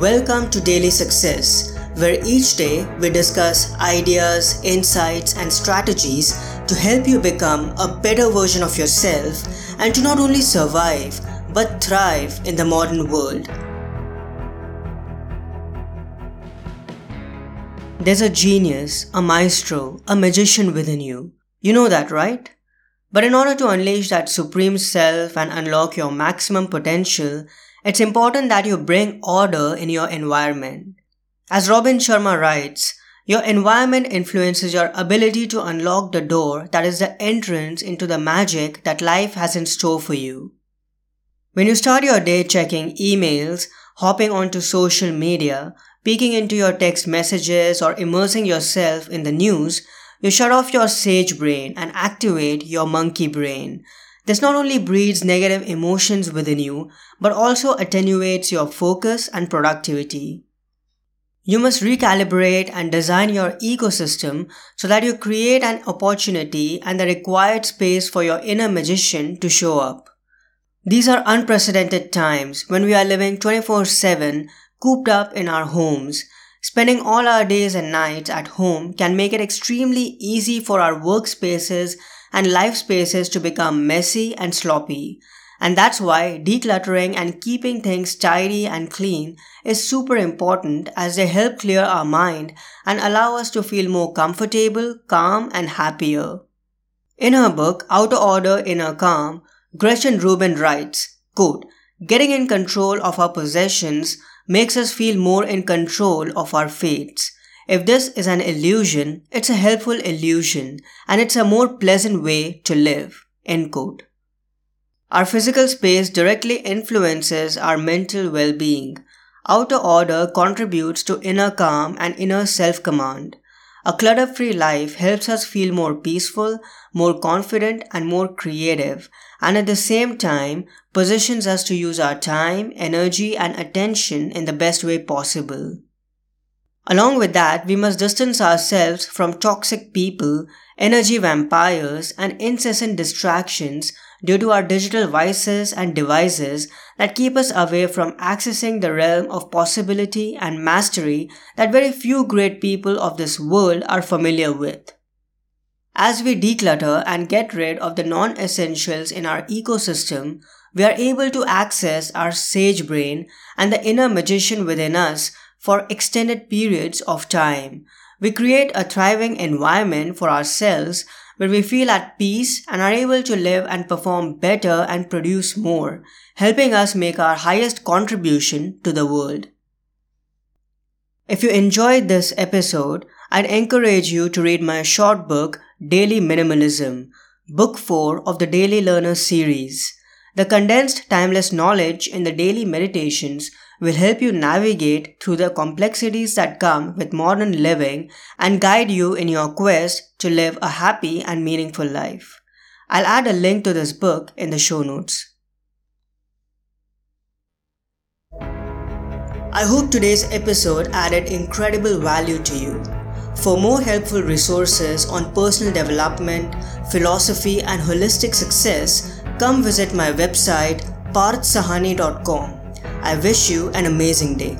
Welcome to Daily Success, where each day we discuss ideas, insights, and strategies to help you become a better version of yourself and to not only survive but thrive in the modern world. There's a genius, a maestro, a magician within you. You know that, right? But in order to unleash that supreme self and unlock your maximum potential, it's important that you bring order in your environment. As Robin Sharma writes, your environment influences your ability to unlock the door that is the entrance into the magic that life has in store for you. When you start your day checking emails, hopping onto social media, peeking into your text messages, or immersing yourself in the news, you shut off your sage brain and activate your monkey brain, this not only breeds negative emotions within you, but also attenuates your focus and productivity. You must recalibrate and design your ecosystem so that you create an opportunity and the required space for your inner magician to show up. These are unprecedented times when we are living 24 7 cooped up in our homes. Spending all our days and nights at home can make it extremely easy for our workspaces and life spaces to become messy and sloppy. And that's why decluttering and keeping things tidy and clean is super important as they help clear our mind and allow us to feel more comfortable, calm, and happier. In her book, Outer Order, Inner Calm, Gretchen Rubin writes, quote, Getting in control of our possessions makes us feel more in control of our fates. If this is an illusion, it's a helpful illusion and it's a more pleasant way to live. End quote. Our physical space directly influences our mental well being. Outer order contributes to inner calm and inner self command. A clutter free life helps us feel more peaceful, more confident, and more creative, and at the same time positions us to use our time, energy, and attention in the best way possible. Along with that, we must distance ourselves from toxic people, energy vampires, and incessant distractions due to our digital vices and devices that keep us away from accessing the realm of possibility and mastery that very few great people of this world are familiar with. As we declutter and get rid of the non essentials in our ecosystem, we are able to access our sage brain and the inner magician within us for extended periods of time. We create a thriving environment for ourselves where we feel at peace and are able to live and perform better and produce more, helping us make our highest contribution to the world. If you enjoyed this episode, I'd encourage you to read my short book, Daily Minimalism, Book 4 of the Daily Learner series. The condensed timeless knowledge in the daily meditations will help you navigate through the complexities that come with modern living and guide you in your quest to live a happy and meaningful life. I'll add a link to this book in the show notes. I hope today's episode added incredible value to you. For more helpful resources on personal development, philosophy, and holistic success, come visit my website parthsahani.com. I wish you an amazing day.